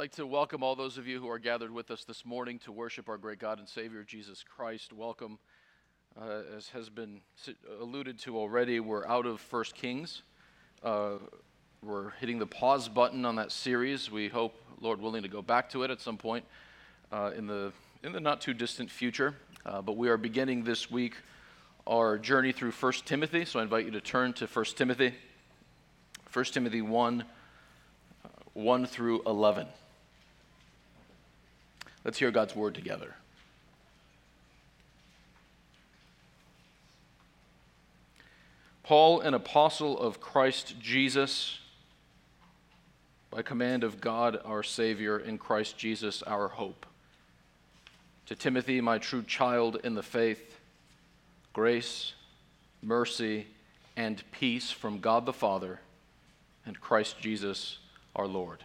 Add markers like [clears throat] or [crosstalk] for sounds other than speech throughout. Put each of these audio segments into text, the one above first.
like to welcome all those of you who are gathered with us this morning to worship our great God and Savior, Jesus Christ. Welcome. Uh, as has been alluded to already, we're out of First Kings. Uh, we're hitting the pause button on that series. We hope, Lord willing, to go back to it at some point uh, in, the, in the not too distant future. Uh, but we are beginning this week our journey through First Timothy. So I invite you to turn to First Timothy, First Timothy 1 uh, 1 through 11. Let's hear God's word together. Paul, an apostle of Christ Jesus, by command of God our Savior, in Christ Jesus our hope. To Timothy, my true child in the faith, grace, mercy, and peace from God the Father and Christ Jesus our Lord.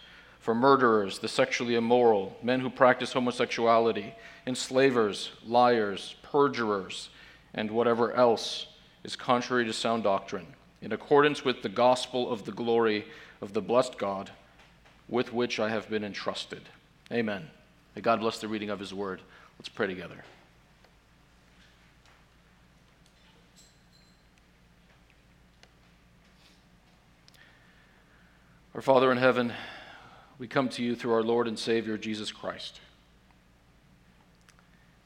for murderers, the sexually immoral, men who practice homosexuality, enslavers, liars, perjurers, and whatever else is contrary to sound doctrine, in accordance with the gospel of the glory of the blessed God, with which I have been entrusted. Amen. May God bless the reading of his word. Let's pray together. Our Father in heaven, we come to you through our Lord and Savior, Jesus Christ.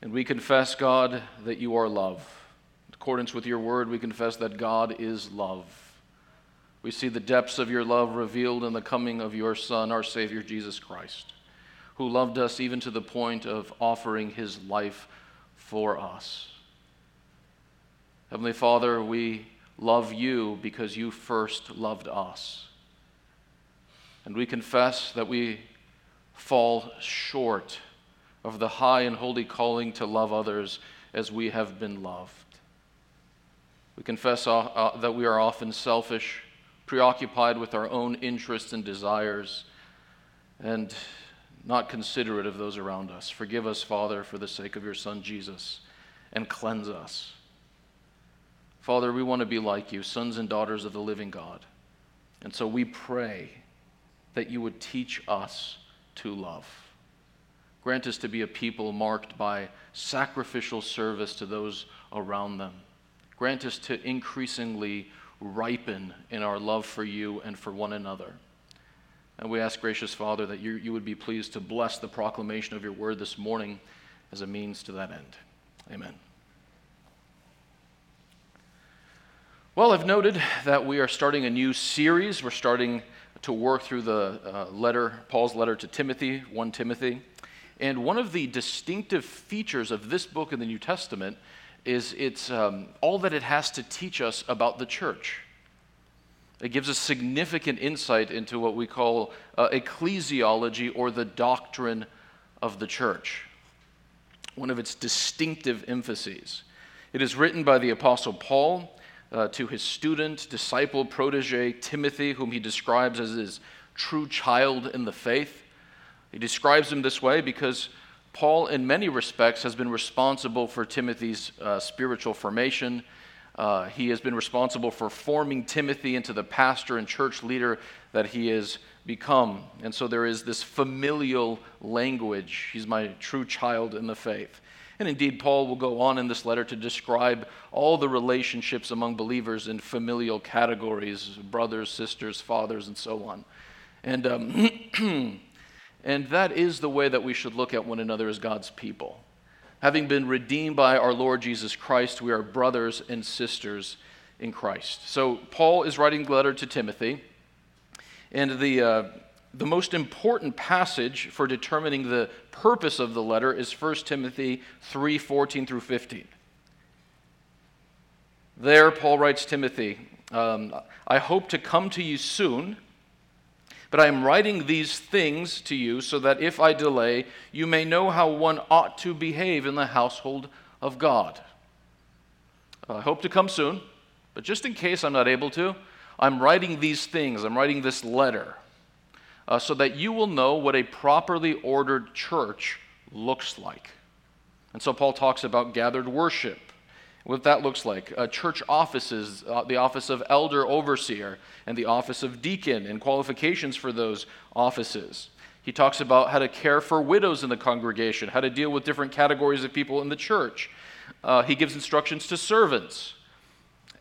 And we confess, God, that you are love. In accordance with your word, we confess that God is love. We see the depths of your love revealed in the coming of your Son, our Savior, Jesus Christ, who loved us even to the point of offering his life for us. Heavenly Father, we love you because you first loved us. And we confess that we fall short of the high and holy calling to love others as we have been loved. We confess uh, uh, that we are often selfish, preoccupied with our own interests and desires, and not considerate of those around us. Forgive us, Father, for the sake of your Son Jesus, and cleanse us. Father, we want to be like you, sons and daughters of the living God. And so we pray that you would teach us to love. Grant us to be a people marked by sacrificial service to those around them. Grant us to increasingly ripen in our love for you and for one another. And we ask, gracious Father, that you, you would be pleased to bless the proclamation of your word this morning as a means to that end. Amen. Well, I've noted that we are starting a new series. We're starting to work through the uh, letter, Paul's letter to Timothy, 1 Timothy. And one of the distinctive features of this book in the New Testament is it's um, all that it has to teach us about the church. It gives us significant insight into what we call uh, ecclesiology or the doctrine of the church, one of its distinctive emphases. It is written by the Apostle Paul uh, to his student, disciple, protege, Timothy, whom he describes as his true child in the faith. He describes him this way because Paul, in many respects, has been responsible for Timothy's uh, spiritual formation. Uh, he has been responsible for forming Timothy into the pastor and church leader that he has become. And so there is this familial language. He's my true child in the faith. And indeed, Paul will go on in this letter to describe all the relationships among believers in familial categories brothers, sisters, fathers, and so on. And, um, [clears throat] and that is the way that we should look at one another as God's people. having been redeemed by our Lord Jesus Christ, we are brothers and sisters in Christ. So, Paul is writing the letter to Timothy, and the, uh, the most important passage for determining the purpose of the letter is 1 Timothy 3 14 through 15. There, Paul writes Timothy, um, I hope to come to you soon, but I am writing these things to you so that if I delay, you may know how one ought to behave in the household of God. I hope to come soon, but just in case I'm not able to, I'm writing these things. I'm writing this letter uh, so that you will know what a properly ordered church looks like. And so Paul talks about gathered worship, what that looks like. Uh, church offices, uh, the office of elder overseer, and the office of deacon, and qualifications for those offices. He talks about how to care for widows in the congregation, how to deal with different categories of people in the church. Uh, he gives instructions to servants.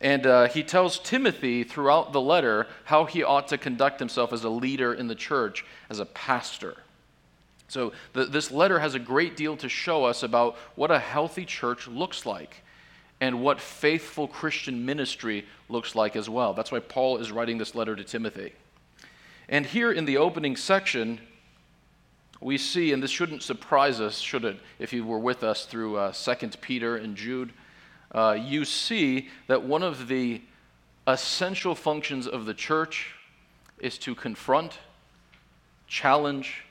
And uh, he tells Timothy throughout the letter how he ought to conduct himself as a leader in the church, as a pastor. So, the, this letter has a great deal to show us about what a healthy church looks like and what faithful Christian ministry looks like as well. That's why Paul is writing this letter to Timothy. And here in the opening section, we see, and this shouldn't surprise us, should it, if you were with us through uh, 2 Peter and Jude uh, you see that one of the essential functions of the church is to confront, challenge,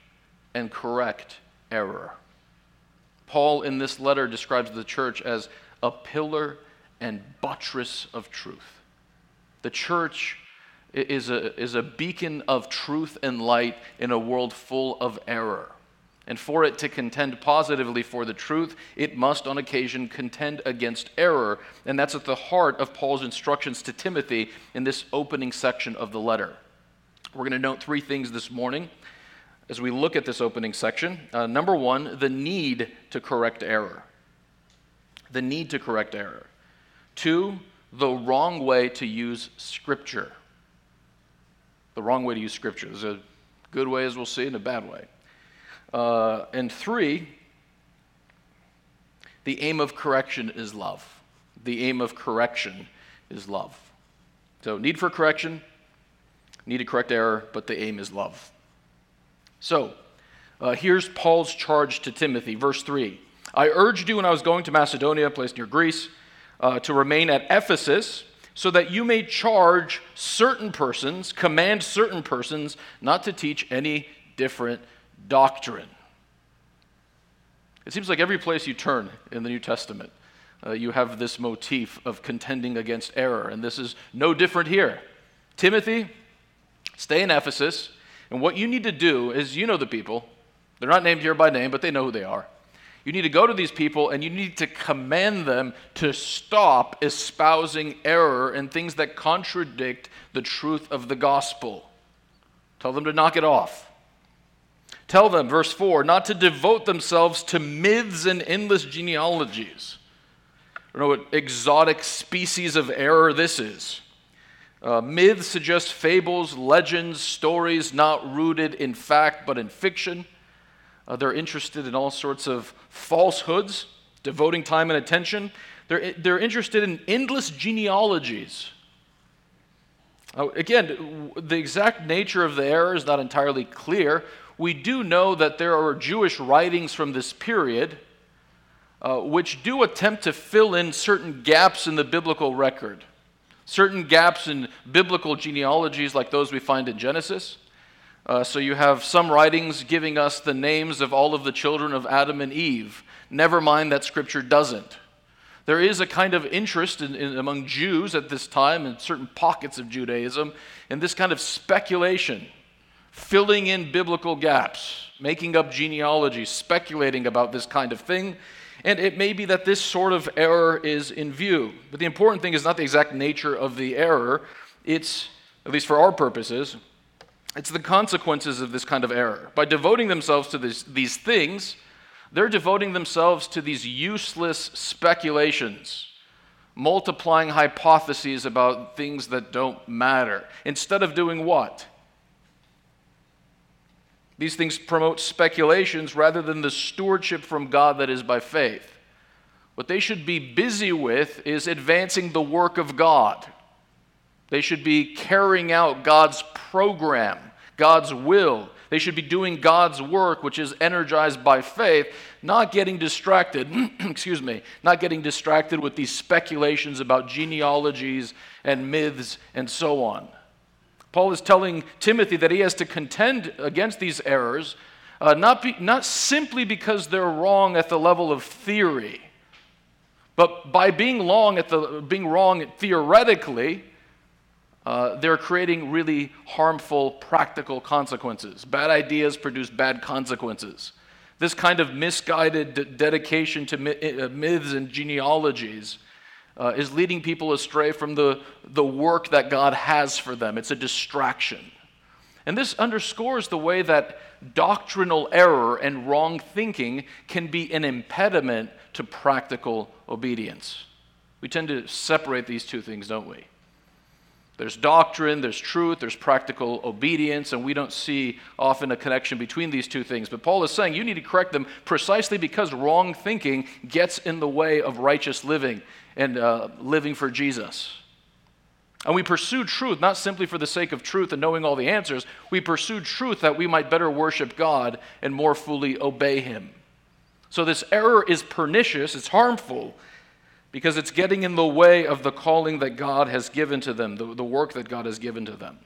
and correct error. Paul, in this letter, describes the church as a pillar and buttress of truth. The church is a, is a beacon of truth and light in a world full of error. And for it to contend positively for the truth, it must on occasion contend against error. And that's at the heart of Paul's instructions to Timothy in this opening section of the letter. We're going to note three things this morning as we look at this opening section. Uh, number one, the need to correct error. The need to correct error. Two, the wrong way to use Scripture. The wrong way to use Scripture. There's a good way, as we'll see, and a bad way. Uh, and three, the aim of correction is love. The aim of correction is love. So, need for correction, need to correct error, but the aim is love. So, uh, here's Paul's charge to Timothy, verse 3. I urged you when I was going to Macedonia, a place near Greece, uh, to remain at Ephesus, so that you may charge certain persons, command certain persons, not to teach any different doctrine. It seems like every place you turn in the New Testament, uh, you have this motif of contending against error, and this is no different here. Timothy, stay in Ephesus, and what you need to do is you know the people. They're not named here by name, but they know who they are. You need to go to these people and you need to command them to stop espousing error and things that contradict the truth of the gospel. Tell them to knock it off. Tell them, verse 4, not to devote themselves to myths and endless genealogies. I don't know what exotic species of error this is. Uh, myths suggest fables, legends, stories not rooted in fact but in fiction. Uh, they're interested in all sorts of falsehoods, devoting time and attention. They're, they're interested in endless genealogies. Uh, again, the exact nature of the error is not entirely clear we do know that there are Jewish writings from this period uh, which do attempt to fill in certain gaps in the biblical record, certain gaps in biblical genealogies like those we find in Genesis. Uh, so you have some writings giving us the names of all of the children of Adam and Eve. Never mind that Scripture doesn't. There is a kind of interest in, in, among Jews at this time, in certain pockets of Judaism, in this kind of speculation filling in biblical gaps, making up genealogies, speculating about this kind of thing. And it may be that this sort of error is in view. But the important thing is not the exact nature of the error, it's, at least for our purposes, it's the consequences of this kind of error. By devoting themselves to this, these things, they're devoting themselves to these useless speculations, multiplying hypotheses about things that don't matter, instead of doing what? These things promote speculations rather than the stewardship from God that is by faith. What they should be busy with is advancing the work of God. They should be carrying out God's program, God's will. They should be doing God's work, which is energized by faith, not getting distracted, [clears throat] excuse me, not getting distracted with these speculations about genealogies and myths and so on. Paul is telling Timothy that he has to contend against these errors, uh, not, be, not simply because they're wrong at the level of theory, but by being wrong at the being wrong theoretically, uh, they're creating really harmful practical consequences. Bad ideas produce bad consequences. This kind of misguided dedication to uh, myths and genealogies uh, is leading people astray from the, the work that God has for them. It's a distraction. And this underscores the way that doctrinal error and wrong thinking can be an impediment to practical obedience. We tend to separate these two things, don't we? There's doctrine, there's truth, there's practical obedience, and we don't see often a connection between these two things. But Paul is saying you need to correct them precisely because wrong thinking gets in the way of righteous living and uh, living for Jesus. And we pursue truth not simply for the sake of truth and knowing all the answers, we pursue truth that we might better worship God and more fully obey Him. So this error is pernicious, it's harmful, because it's getting in the way of the calling that God has given to them, the, the work that God has given to them.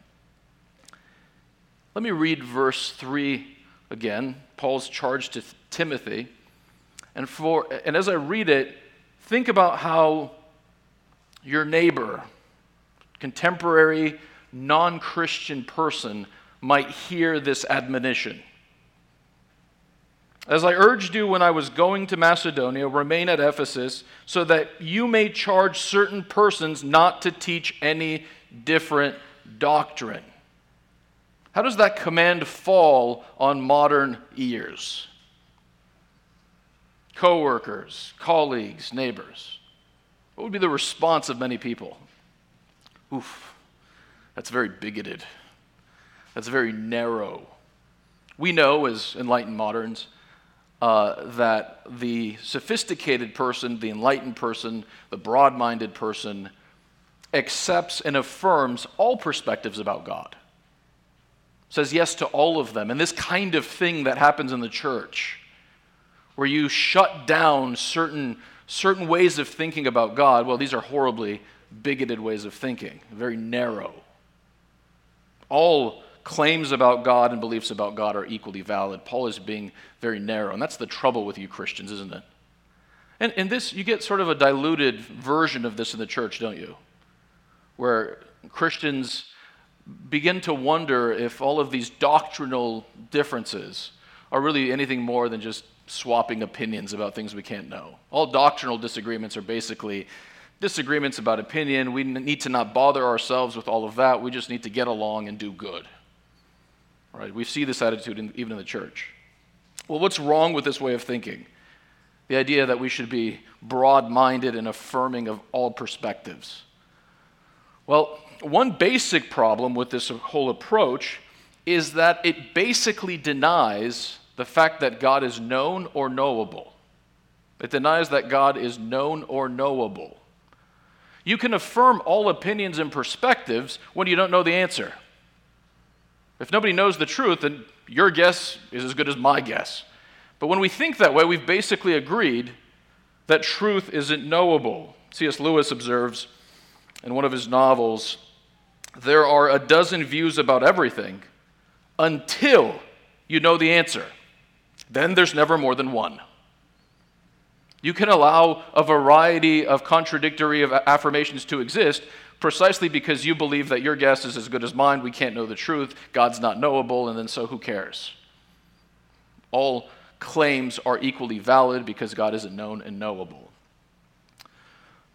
Let me read verse 3 again, Paul's charge to Timothy. And, for, and as I read it, think about how your neighbor, contemporary, non Christian person, might hear this admonition. As I urged you when I was going to Macedonia, remain at Ephesus, so that you may charge certain persons not to teach any different doctrine. How does that command fall on modern ears? Coworkers, colleagues, neighbors. What would be the response of many people? Oof, that's very bigoted. That's very narrow. We know, as enlightened moderns, uh, that the sophisticated person, the enlightened person, the broad minded person accepts and affirms all perspectives about God. Says yes to all of them. And this kind of thing that happens in the church, where you shut down certain, certain ways of thinking about God, well, these are horribly bigoted ways of thinking, very narrow. All claims about God and beliefs about God are equally valid. Paul is being very narrow, and that's the trouble with you Christians, isn't it? And, and this, you get sort of a diluted version of this in the church, don't you? Where Christians begin to wonder if all of these doctrinal differences are really anything more than just swapping opinions about things we can't know. All doctrinal disagreements are basically disagreements about opinion. We need to not bother ourselves with all of that. We just need to get along and do good. Right? We see this attitude in, even in the church. Well, what's wrong with this way of thinking? The idea that we should be broad minded and affirming of all perspectives. Well, one basic problem with this whole approach is that it basically denies the fact that God is known or knowable. It denies that God is known or knowable. You can affirm all opinions and perspectives when you don't know the answer. If nobody knows the truth, then your guess is as good as my guess. But when we think that way, we've basically agreed that truth isn't knowable. C.S. Lewis observes in one of his novels there are a dozen views about everything until you know the answer. Then there's never more than one. You can allow a variety of contradictory affirmations to exist, precisely because you believe that your guess is as good as mine. We can't know the truth. God's not knowable, and then so who cares? All claims are equally valid because God isn't known and knowable.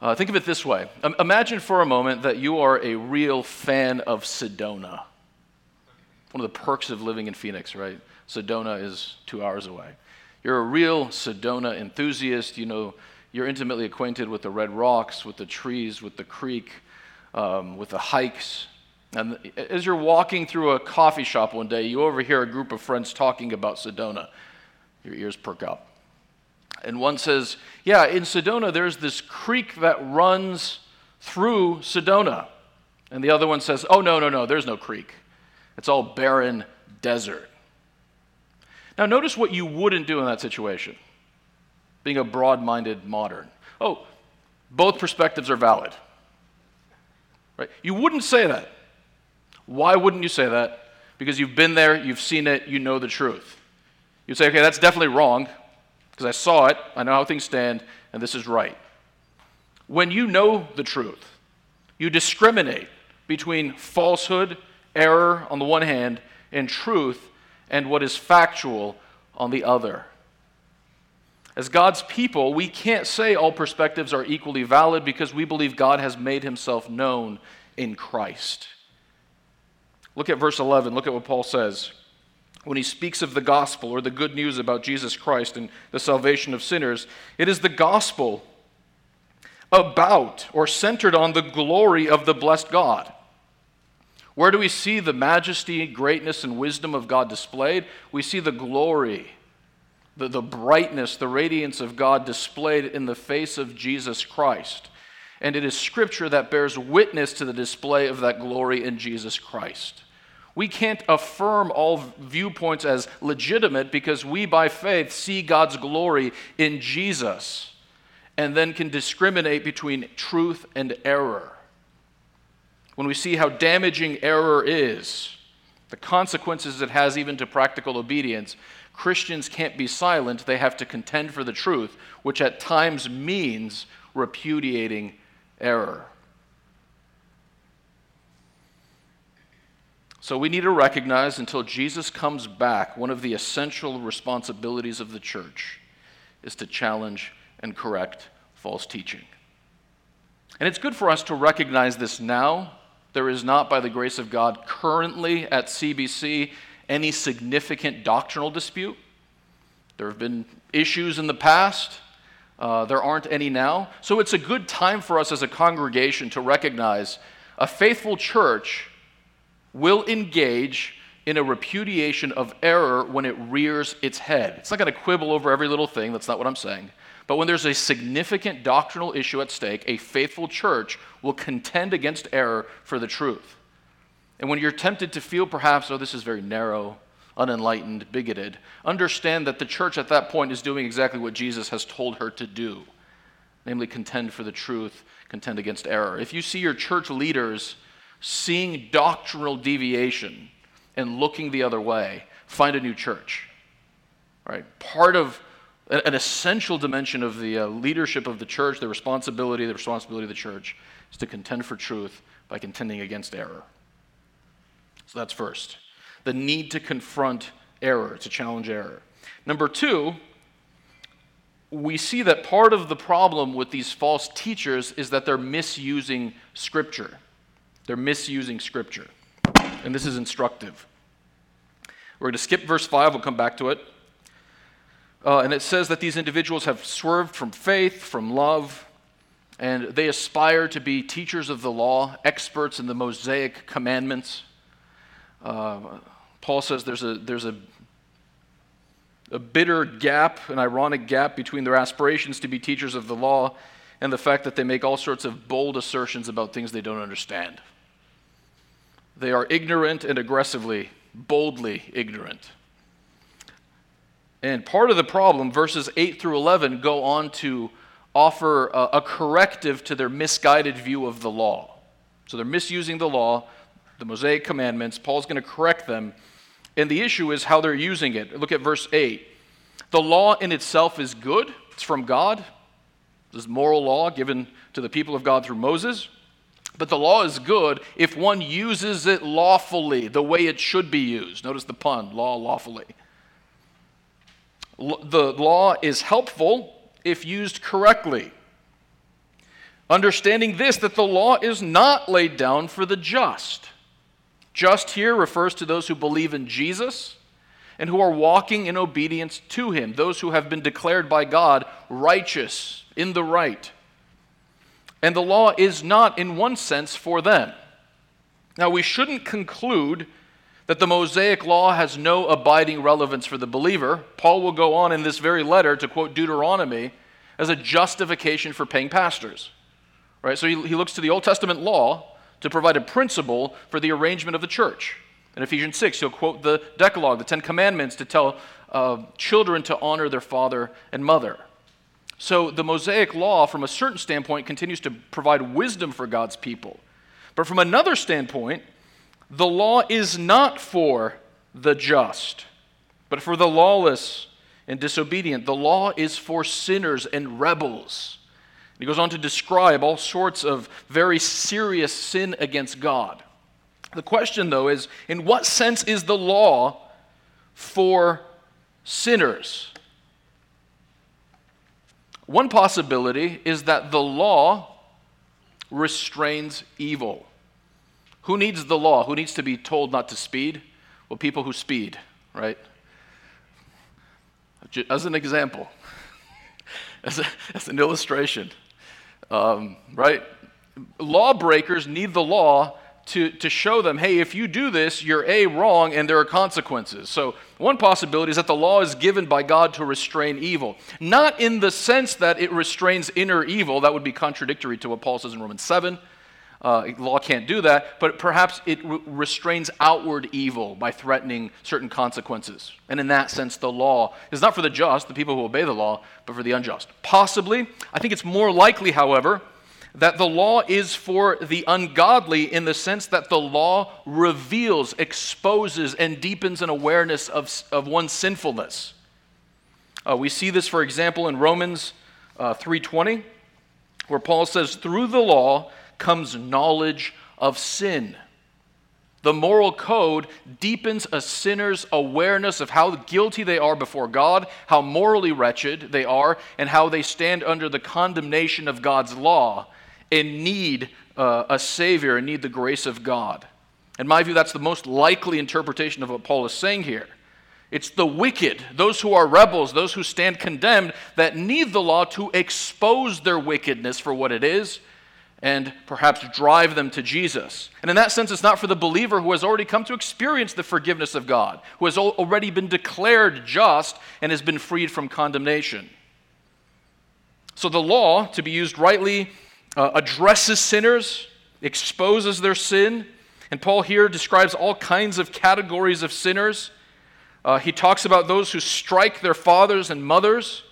Uh, think of it this way Imagine for a moment that you are a real fan of Sedona. One of the perks of living in Phoenix, right? Sedona is two hours away. You're a real Sedona enthusiast. You know, you're intimately acquainted with the red rocks, with the trees, with the creek, um, with the hikes. And as you're walking through a coffee shop one day, you overhear a group of friends talking about Sedona. Your ears perk up. And one says, Yeah, in Sedona, there's this creek that runs through Sedona. And the other one says, Oh, no, no, no, there's no creek. It's all barren desert. Now, notice what you wouldn't do in that situation, being a broad minded modern. Oh, both perspectives are valid. Right? You wouldn't say that. Why wouldn't you say that? Because you've been there, you've seen it, you know the truth. You'd say, okay, that's definitely wrong, because I saw it, I know how things stand, and this is right. When you know the truth, you discriminate between falsehood, error on the one hand, and truth and what is factual on the other. As God's people, we can't say all perspectives are equally valid because we believe God has made himself known in Christ. Look at verse 11. Look at what Paul says. When he speaks of the gospel or the good news about Jesus Christ and the salvation of sinners, it is the gospel about or centered on the glory of the blessed God. Where do we see the majesty, greatness, and wisdom of God displayed? We see the glory, the, the brightness, the radiance of God displayed in the face of Jesus Christ. And it is Scripture that bears witness to the display of that glory in Jesus Christ. We can't affirm all viewpoints as legitimate because we, by faith, see God's glory in Jesus and then can discriminate between truth and error. When we see how damaging error is, the consequences it has even to practical obedience, Christians can't be silent. They have to contend for the truth, which at times means repudiating error. So we need to recognize until Jesus comes back, one of the essential responsibilities of the church is to challenge and correct false teaching. And it's good for us to recognize this now. There is not, by the grace of God, currently at CBC any significant doctrinal dispute. There have been issues in the past. Uh, there aren't any now. So it's a good time for us as a congregation to recognize a faithful church will engage in a repudiation of error when it rears its head. It's not going to quibble over every little thing, that's not what I'm saying. But when there's a significant doctrinal issue at stake, a faithful church will contend against error for the truth. And when you're tempted to feel perhaps, oh, this is very narrow, unenlightened, bigoted, understand that the church at that point is doing exactly what Jesus has told her to do namely, contend for the truth, contend against error. If you see your church leaders seeing doctrinal deviation and looking the other way, find a new church. Right? Part of an essential dimension of the uh, leadership of the church, the responsibility, the responsibility of the church, is to contend for truth by contending against error. So that's first. The need to confront error, to challenge error. Number two, we see that part of the problem with these false teachers is that they're misusing Scripture. They're misusing Scripture. And this is instructive. We're going to skip verse 5, we'll come back to it. Uh, and it says that these individuals have swerved from faith, from love, and they aspire to be teachers of the law, experts in the Mosaic commandments. Uh, Paul says there's a, there's a, a bitter gap, an ironic gap between their aspirations to be teachers of the law and the fact that they make all sorts of bold assertions about things they don't understand. They are ignorant and aggressively, boldly ignorant. And part of the problem, verses 8 through 11 go on to offer a, a, corrective to their misguided view of the law. So they're misusing the law, the Mosaic commandments. Paul's going to correct them. And the issue is how they're using it. Look at verse 8. The law in itself is good, it's from God. This is moral law given to the people of God through Moses. But the law is good if one uses it lawfully, the way it should be used. Notice the pun law lawfully. The law is helpful if used correctly. Understanding this, that the law is not laid down for the just. Just here refers to those who believe in Jesus and who are walking in obedience to him, those who have been declared by God righteous in the right. And the law is not, in one sense, for them. Now, we shouldn't conclude that the Mosaic law has no abiding relevance for the believer, Paul will go on in this very letter to quote Deuteronomy as a justification for paying pastors. Right? So he, he looks to the Old Testament law to provide a principle for the arrangement of the church. In Ephesians 6, he'll quote the Decalogue, the Ten Commandments, to tell uh, children to honor their father and mother. So the Mosaic law, from a certain standpoint, continues to provide wisdom for God's people. But from another standpoint, the law is not for the just, but for the lawless and disobedient. The law is for sinners and rebels. He goes on to describe all sorts of very serious sin against God. The question, though, is in what sense is the law for sinners? One possibility is that the law restrains evil. Who needs the law? Who needs to be told not to speed? Well, people who speed, right? As an example, [laughs] as, a, as an illustration, um, right? Lawbreakers need the law to, to show them, hey, if you do this, you're A, wrong, and there are consequences. So, one possibility is that the law is given by God to restrain evil. Not in the sense that it restrains inner evil, that would be contradictory to what Paul says in Romans 7. Uh, law can't do that, but perhaps it re- restrains outward evil by threatening certain consequences. And in that sense, the law is not for the just, the people who obey the law, but for the unjust. Possibly. I think it's more likely, however, that the law is for the ungodly in the sense that the law reveals, exposes, and deepens an awareness of, of one's sinfulness. Uh, we see this, for example, in Romans uh, 3.20, where Paul says, through the law comes knowledge of sin. The moral code deepens a sinner's awareness of how guilty they are before God, how morally wretched they are, and how they stand under the condemnation of God's law and need uh, a Savior and need the grace of God. In my view, that's the most likely interpretation of what Paul is saying here. It's the wicked, those who are rebels, those who stand condemned, that need the law to expose their wickedness for what it is and perhaps drive them to Jesus. And in that sense, it's not for the believer who has already come to experience the forgiveness of God, who has already been declared just and has been freed from condemnation. So the law, to be used rightly, uh, addresses sinners, exposes their sin. And Paul here describes all kinds of categories of sinners. Uh, he talks about those who strike their fathers and mothers.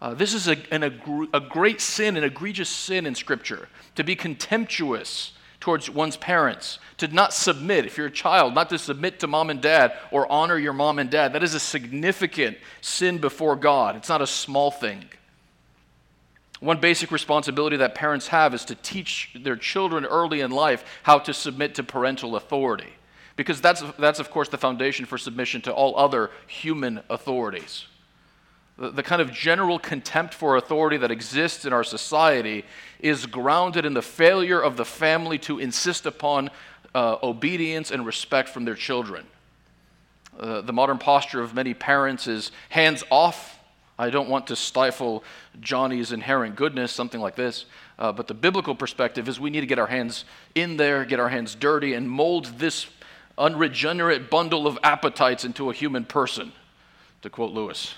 Uh, this is a, an, a great sin, an egregious sin in Scripture, to be contemptuous towards one's parents, to not submit, if you're a child, not to submit to mom and dad or honor your mom and dad. That is a significant sin before God. It's not a small thing. One basic responsibility that parents have is to teach their children early in life how to submit to parental authority. Because that's, that's of course, the foundation for submission to all other human authorities. The, kind of general contempt for authority that exists in our society is grounded in the failure of the family to insist upon uh, obedience and respect from their children. Uh, the modern posture of many parents is hands off I don't want to stifle Johnny's inherent goodness, something like this. Uh, but the biblical perspective is we need to get our hands in there, get our hands dirty, and mold this unregenerate bundle of appetites into a human person, to quote Lewis.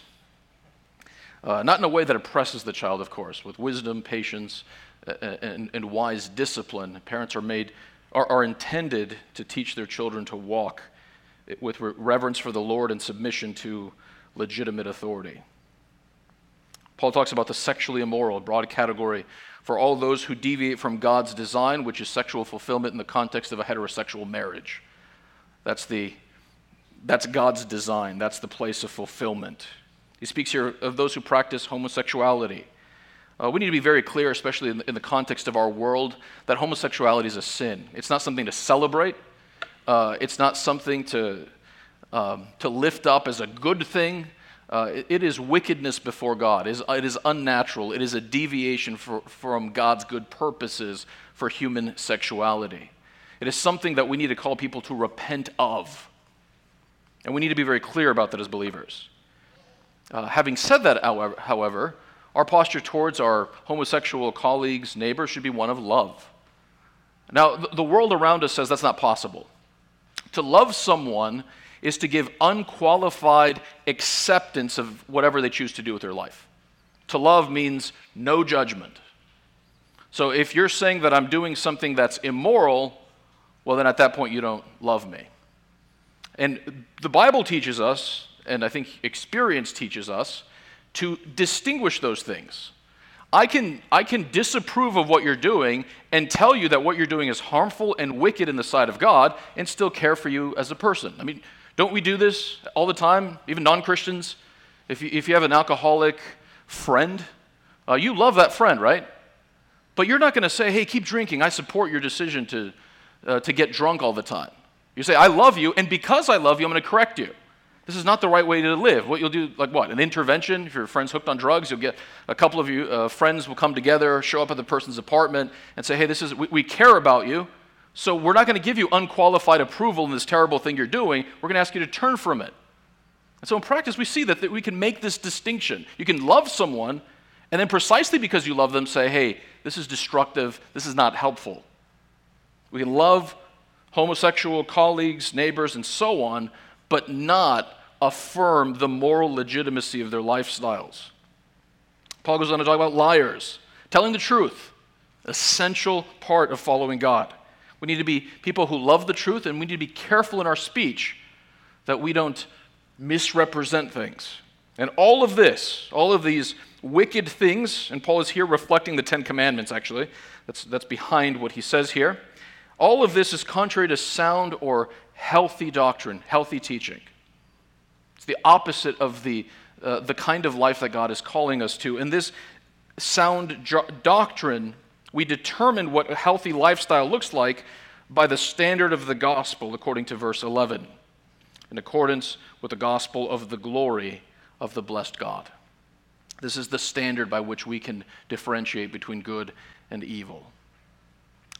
Uh, not in a way that oppresses the child, of course, with wisdom, patience, and, and wise discipline. Parents are made are, are intended to teach their children to walk with reverence for the Lord and submission to legitimate authority. Paul talks about the sexually immoral, a broad category for all those who deviate from God's design, which is sexual fulfillment in the context of a heterosexual marriage. That's, the, that's God's design, that's the place of fulfillment. He speaks here of those who practice homosexuality. Uh, we need to be very clear, especially in the, in the, context of our world, that homosexuality is a sin. It's not something to celebrate, uh, it's not something to, um, to lift up as a good thing. Uh, it, it is wickedness before God. It is, it is unnatural. It is a deviation for, from God's good purposes for human sexuality. It is something that we need to call people to repent of. And we need to be very clear about that as believers. Uh, having said that, however, however, our posture towards our homosexual colleagues, neighbors, should be one of love. Now, the world around us says that's not possible. To love someone is to give unqualified acceptance of whatever they choose to do with their life. To love means no judgment. So if you're saying that I'm doing something that's immoral, well, then at that point you don't love me. And the Bible teaches us, and I think experience teaches us, to distinguish those things. I can, I can disapprove of what you're doing and tell you that what you're doing is harmful and wicked in the sight of God and still care for you as a person. I mean, don't we do this all the time, even non Christians? If you, if you have an alcoholic friend, uh, you love that friend, right? But you're not going to say, hey, keep drinking. I support your decision to, uh, to get drunk all the time. You say, I love you, and because I love you, I'm going to correct you. This is not the right way to live. What you'll do, like what? An intervention? If your friend's hooked on drugs, you'll get a couple of you uh, friends will come together, show up at the person's apartment, and say, "Hey, this is we, we care about you, so we're not going to give you unqualified approval in this terrible thing you're doing. We're going to ask you to turn from it." And so in practice, we see that, that we can make this distinction. You can love someone, and then precisely because you love them, say, "Hey, this is destructive. This is not helpful." We can love homosexual colleagues, neighbors, and so on but not affirm the moral legitimacy of their lifestyles. Paul goes on to talk about liars, telling the truth, essential part of following God. We need to be people who love the truth, and we need to be careful in our speech that we don't misrepresent things. And all of this, all of these wicked things, and Paul is here reflecting the Ten Commandments, actually. That's, that's behind what he says here. All of this is contrary to sound or healthy doctrine, healthy teaching. It's the opposite of the, uh, the kind of life that God is calling us to. In this sound doctrine, we determine what a healthy lifestyle looks like by the standard of the gospel, according to verse 11, in accordance with the gospel of the glory of the blessed God. This is the standard by which we can differentiate between good and evil.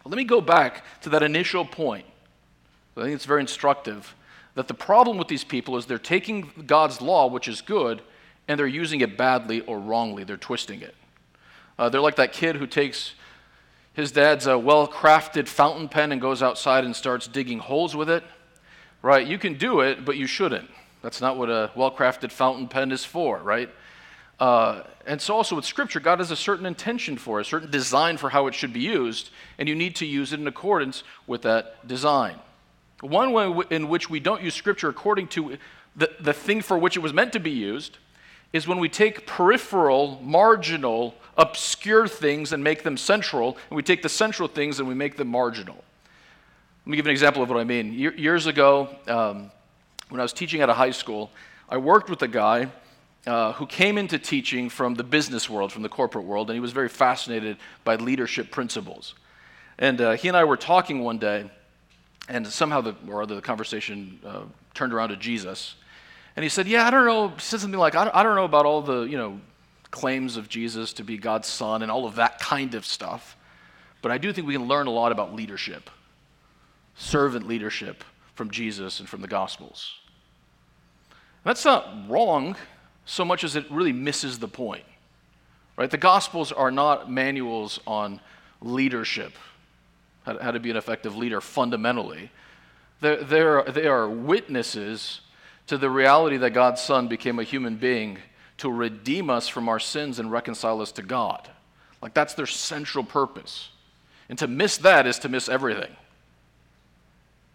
Let me go back to that initial point I think it's very instructive that the problem with these people is they're taking God's law, which is good, and they're using it badly or wrongly. They're twisting it. Uh, they're like that kid who takes his dad's uh, well crafted fountain pen and goes outside and starts digging holes with it. Right? You can do it, but you shouldn't. That's not what a well crafted fountain pen is for, right? Uh, and so, also with Scripture, God has a certain intention for it, a certain design for how it should be used, and you need to use it in accordance with that design. One way in which we don't use Scripture according to the, the thing for which it was meant to be used is when we take peripheral, marginal, obscure things and make them central, and we take the central things and we make them marginal. Let me give an example of what I mean. Years ago, um, when I was teaching at a high school, I worked with a guy uh, who came into teaching from the business world, from the corporate world, and he was very fascinated by leadership principles. And uh, he and I were talking one day, and somehow the, or other, the conversation uh, turned around to Jesus. And he said, Yeah, I don't know. He said something like, I don't, I don't know about all the, you know, claims of Jesus to be God's son and all of that kind of stuff. But I do think we can learn a lot about leadership, servant leadership from Jesus and from the Gospels. That's not wrong so much as it really misses the point. Right? The Gospels are not manuals on leadership how, how to be an effective leader fundamentally. They're, they're, they are witnesses to the reality that God's Son became a human being to redeem us from our sins and reconcile us to God. Like, that's their central purpose. And to miss that is to miss everything.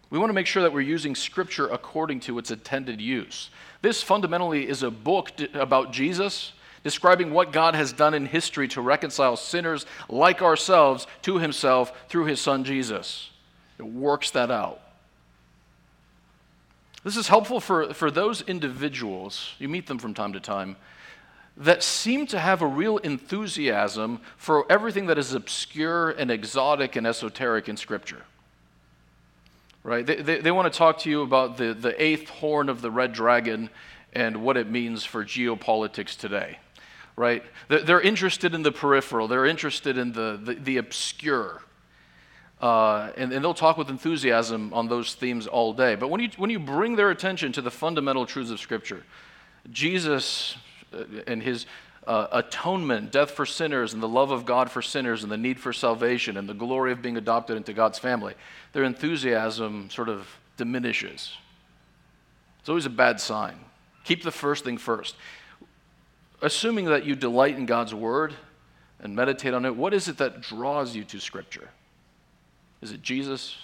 We want to make sure that we're using Scripture according to its intended use. This fundamentally is a book about Jesus describing what God has done in history to reconcile sinners like ourselves to himself through his son Jesus. It works that out. This is helpful for, for those individuals, you meet them from time to time, that seem to have a real enthusiasm for everything that is obscure and exotic and esoteric in Scripture. Right? They, they, they want to talk to you about the, the eighth horn of the red dragon and what it means for geopolitics today right? They're interested in the peripheral, they're interested in the, the, the obscure. Uh, and, and they'll talk with enthusiasm on those themes all day. But when you, when you bring their attention to the fundamental truths of Scripture, Jesus uh, and his uh, atonement, death for sinners, and the love of God for sinners, and the need for salvation, and the glory of being adopted into God's family, their enthusiasm sort of diminishes. It's always a bad sign. Keep the first thing first. Assuming that you delight in God's word and meditate on it, what is it that draws you to Scripture? Is it Jesus,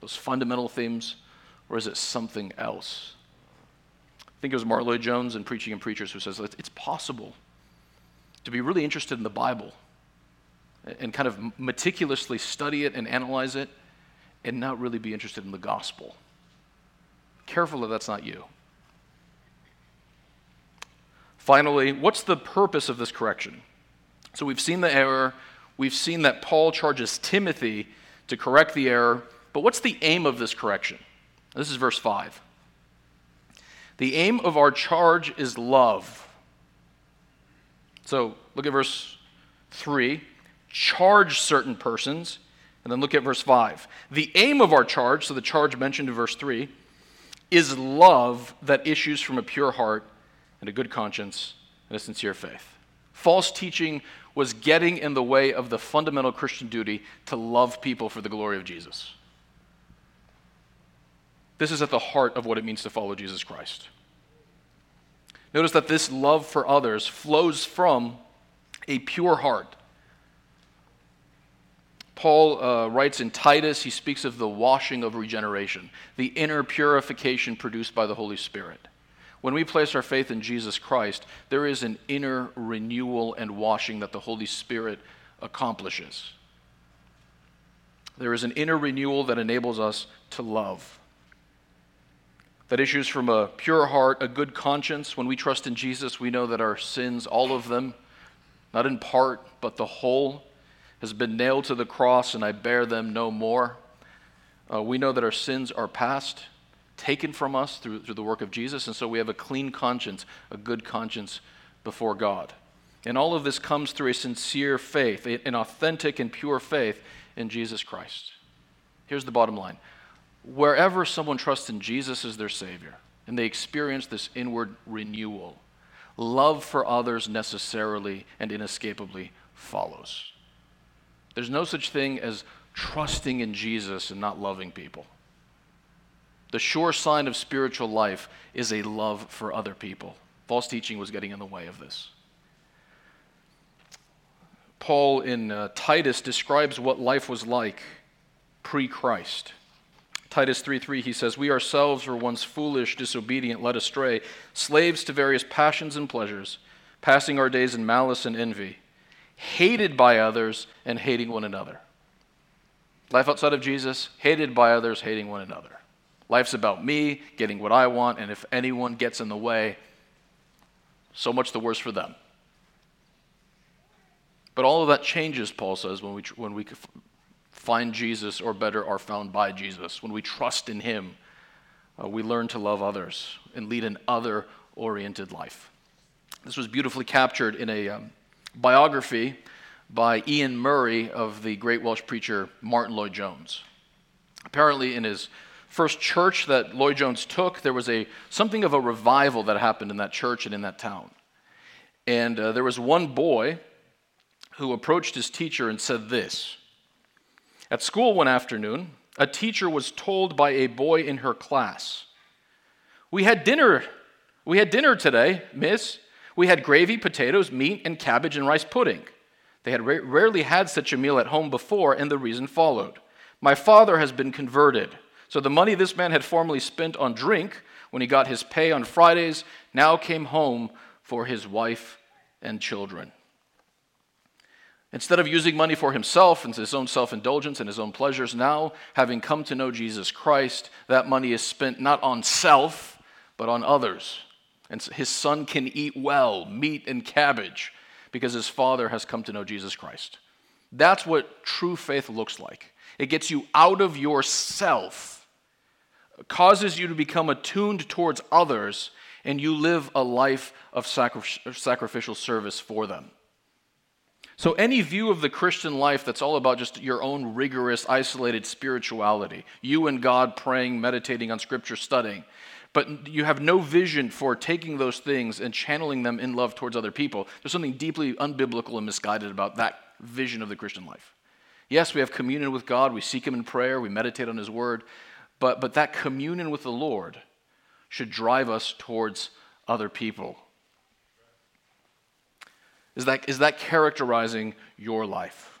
those fundamental themes, or is it something else? I think it was Martyn Lloyd-Jones in Preaching and Preachers who says it's possible to be really interested in the Bible and kind of meticulously study it and analyze it and not really be interested in the gospel. Careful that that's not you. Finally, what's the purpose of this correction? So we've seen the error, we've seen that Paul charges Timothy to correct the error, but what's the aim of this correction? This is verse 5. The aim of our charge is love. So look at verse 3 charge certain persons. And then look at verse 5. The aim of our charge, so the charge mentioned in verse 3, is love that issues from a pure heart and a good conscience and a sincere faith. False teaching was getting in the way of the fundamental Christian duty to love people for the glory of Jesus. This is at the heart of what it means to follow Jesus Christ. Notice that this love for others flows from a pure heart Paul uh, writes in Titus, he speaks of the washing of regeneration, the inner purification produced by the Holy Spirit. When we place our faith in Jesus Christ, there is an inner renewal and washing that the Holy Spirit accomplishes. There is an inner renewal that enables us to love. That issues from a pure heart, a good conscience. When we trust in Jesus, we know that our sins, all of them, not in part, but the whole, has been nailed to the cross, and I bear them no more. Uh, we know that our sins are past, taken from us through, through the work of Jesus, and so we have a clean conscience, a good conscience before God. And all of this comes through a sincere faith, an authentic and pure faith in Jesus Christ. Here's the bottom line wherever someone trusts in Jesus as their Savior, and they experience this inward renewal, love for others necessarily and inescapably follows. There's no such thing as trusting in Jesus and not loving people. The sure sign of spiritual life is a love for other people. False teaching was getting in the way of this. Paul in uh, Titus describes what life was like pre Christ. Titus 3:3 he says, "We ourselves were once foolish, disobedient, led astray, slaves to various passions and pleasures, passing our days in malice and envy." hated by others, and hating one another. Life outside of Jesus, hated by others, hating one another. Life's about me, getting what I want, and if anyone gets in the way, so much the worse for them. But all of that changes, Paul says, when we, when we find Jesus, or better, are found by Jesus. When we trust in Him, uh, we learn to love others and lead an other oriented life. This was beautifully captured in a, um, biography by Iain Murray of the great Welsh preacher Martyn Lloyd-Jones. Apparently, in his first church that Lloyd-Jones took, there was a, something of a revival that happened in that church and in that town. And uh, there was one boy who approached his teacher and said this At school one afternoon, a teacher was told by a boy in her class, We had dinner. We had dinner today, miss. We had gravy, potatoes, meat, and cabbage and rice pudding. They had ra- rarely had such a meal at home before, and the reason followed. My father has been converted. So the money this man had formerly spent on drink when he got his pay on Fridays now came home for his wife and children. Instead of using money for himself and his own self indulgence and his own pleasures, now, having come to know Jesus Christ, that money is spent not on self, but on others. And his son can eat well, meat and cabbage, because his father has come to know Jesus Christ. That's what true faith looks like. It gets you out of yourself, causes you to become attuned towards others, and you live a life of sacrificial service for them. So, any view of the Christian life that's all about just your own rigorous, isolated spirituality, you and God praying, meditating on scripture, studying, but you have no vision for taking those things and channeling them in love towards other people. There's something deeply unbiblical and misguided about that vision of the Christian life. Yes, we have communion with God, we seek Him in prayer, we meditate on His Word, but, but that communion with the Lord should drive us towards other people. Is that, is that characterizing your life?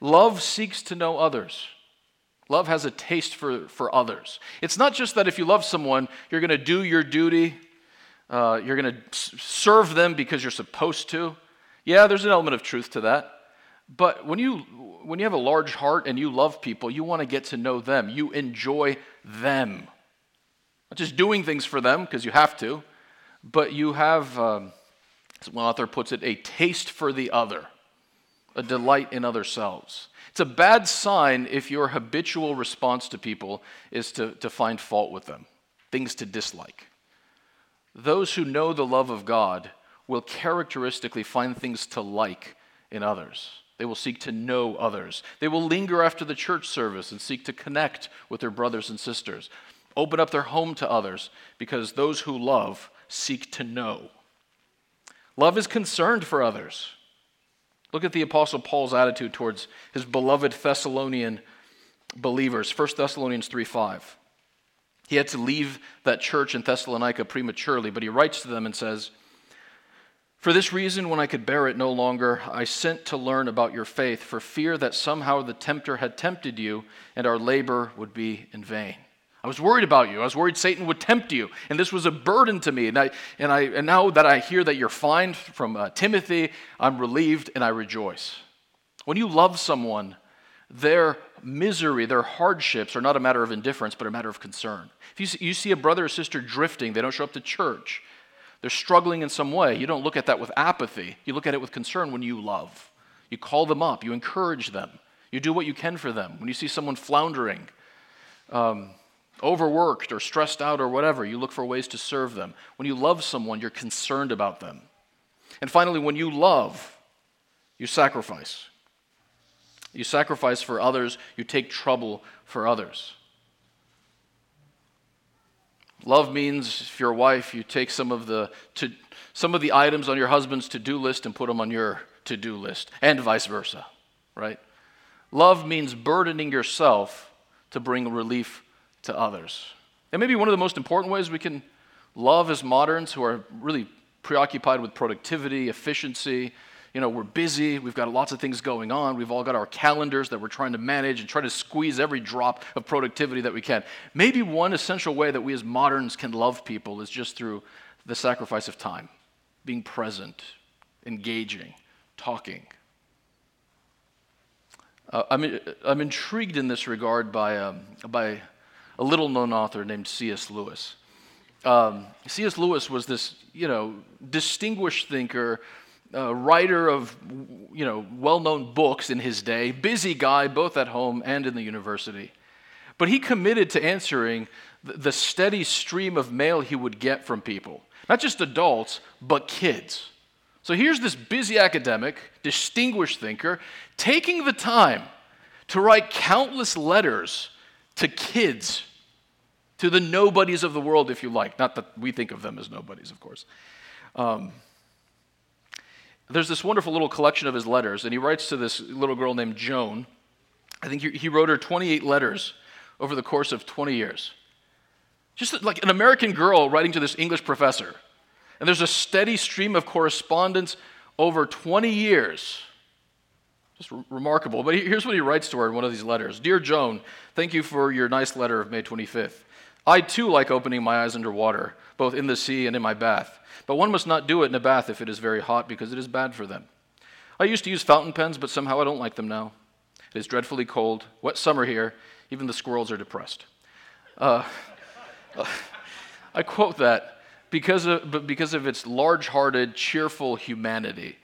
Love seeks to know others. Love has a taste for, for others. It's not just that if you love someone, you're going to do your duty, uh, you're going to serve them because you're supposed to. Yeah, there's an element of truth to that. But when you, when you have a large heart and you love people, you want to get to know them. You enjoy them. Not just doing things for them because you have to, but you have, um, as one author puts it, a taste for the other, a delight in other selves. It's a bad sign if your habitual response to people is to, to find fault with them, things to dislike. Those who know the love of God will characteristically find things to like in others. They will seek to know others. They will linger after the church service and seek to connect with their brothers and sisters. Open up their home to others because those who love seek to know. Love is concerned for others. Look at the Apostle Paul's attitude towards his beloved Thessalonian believers. 1 Thessalonians 3 5. He had to leave that church in Thessalonica prematurely, but he writes to them and says, For this reason, when I could bear it no longer, I sent to learn about your faith, for fear that somehow the tempter had tempted you and our labor would be in vain. I was worried about you. I was worried Satan would tempt you, and this was a burden to me. And, I, and, I, and now that I hear that you're fine from uh, Timothy, I'm relieved and I rejoice. When you love someone, their misery, their hardships are not a matter of indifference, but a matter of concern. If you see, you see a brother or sister drifting, they don't show up to church, they're struggling in some way, you don't look at that with apathy. You look at it with concern when you love. You call them up, you encourage them, you do what you can for them. When you see someone floundering, um, overworked or stressed out or whatever, you look for ways to serve them. When you love someone, you're concerned about them. And finally, when you love, you sacrifice. You sacrifice for others, you take trouble for others. Love means if you're a wife, you take some of the to, some of the items on your husband's to-do list and put them on your to-do list, and vice versa, right? Love means burdening yourself to bring relief to others. And maybe one of the most important ways we can love as moderns who are really preoccupied with productivity, efficiency. You know, we're busy, we've got lots of things going on, we've all got our calendars that we're trying to manage and try to squeeze every drop of productivity that we can. Maybe one essential way that we as moderns can love people is just through the sacrifice of time, being present, engaging, talking. Uh, I'm, I'm intrigued in this regard by, um, by a little known author named C.S. Lewis. Um, C.S. Lewis was this, you know, distinguished thinker, uh, writer of, you know, well-known books in his day, busy guy both at home and in the university. But he committed to answering the steady stream of mail he would get from people, not just adults, but kids. So here's this busy academic, distinguished thinker, taking the time to write countless letters to kids to the nobodies of the world, if you like. Not that we think of them as nobodies, of course. Um, there's this wonderful little collection of his letters, and he writes to this little girl named Joan. I think he wrote her 28 letters over the course of 20 years. Just like an American girl writing to this English professor. And there's a steady stream of correspondence over 20 years. Just re- remarkable. But here's what he writes to her in one of these letters Dear Joan, thank you for your nice letter of May 25th. I too like opening my eyes under water, both in the sea and in my bath. But one must not do it in a bath if it is very hot, because it is bad for them. I used to use fountain pens, but somehow I don't like them now. It is dreadfully cold, wet summer here. Even the squirrels are depressed. Uh, [laughs] I quote that because of, because of its large hearted, cheerful humanity.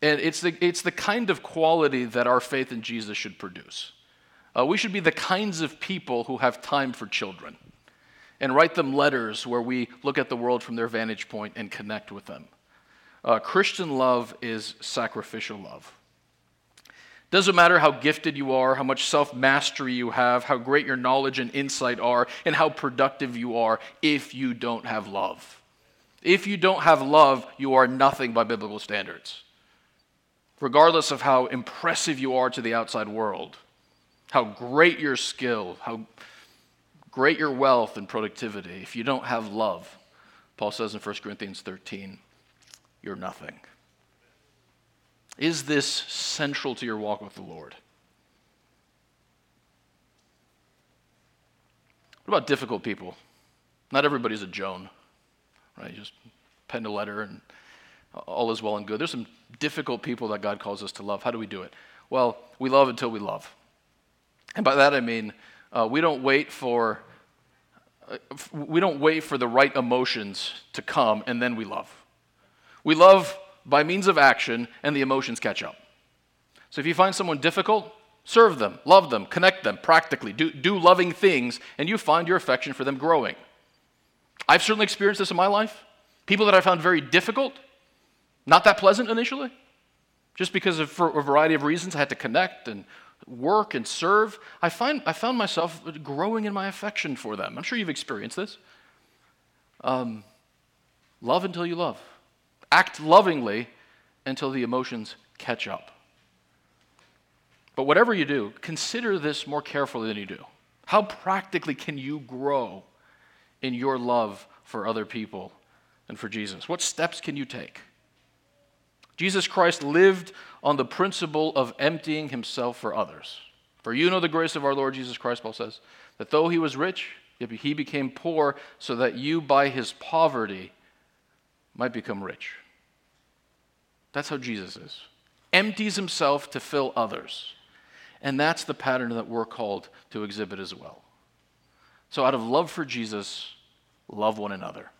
And it's the, it's the kind of quality that our faith in Jesus should produce. Uh, we should be the kinds of people who have time for children and write them letters where we look at the world from their vantage point and connect with them. Uh, Christian love is sacrificial love. Doesn't matter how gifted you are, how much self mastery you have, how great your knowledge and insight are, and how productive you are if you don't have love. If you don't have love, you are nothing by biblical standards. Regardless of how impressive you are to the outside world, how great your skill, how great your wealth and productivity, if you don't have love, Paul says in 1 Corinthians 13, you're nothing. Is this central to your walk with the Lord? What about difficult people? Not everybody's a Joan, right? You just pen a letter and all is well and good. There's some difficult people that God calls us to love. How do we do it? Well, we love until we love. And by that I mean uh, we don't wait for uh, we don't wait for the right emotions to come and then we love. We love by means of action and the emotions catch up. So if you find someone difficult, Serve them, love them, connect them practically. Do, do loving things, and you find your affection for them growing. I've certainly experienced this in my life. People that I found very difficult, not that pleasant initially, just because of for a variety of reasons I had to connect and work and serve. I, find, I found myself growing in my affection for them. I'm sure you've experienced this. Um, love until you love. Act lovingly until the emotions catch up. But whatever you do, consider this more carefully than you do. How practically can you grow in your love for other people and for Jesus? What steps can you take? Jesus Christ lived on the principle of emptying himself for others. For you know the grace of our Lord Jesus Christ, Paul says, that though he was rich, yet he became poor so that you by his poverty might become rich. That's how Jesus is. Empties himself to fill others. And that's the pattern that we're called to exhibit as well. So, out of love for Jesus, love one another.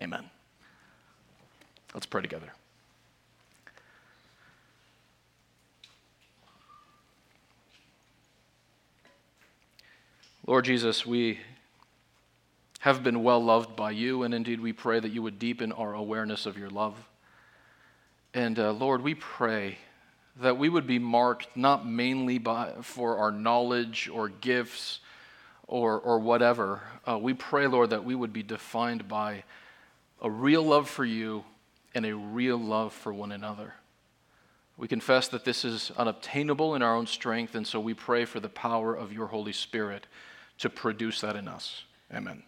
Amen. Let's pray together. Lord Jesus, we have been well loved by you, and indeed we pray that you would deepen our awareness of your love. And uh, Lord, we pray that we would be marked not mainly by, for our knowledge or gifts or, or whatever. Uh, we pray, Lord, that we would be defined by a real love for you and a real love for one another. We confess that this is unobtainable in our own strength, and so we pray for the power of your Holy Spirit to produce that in us. Amen.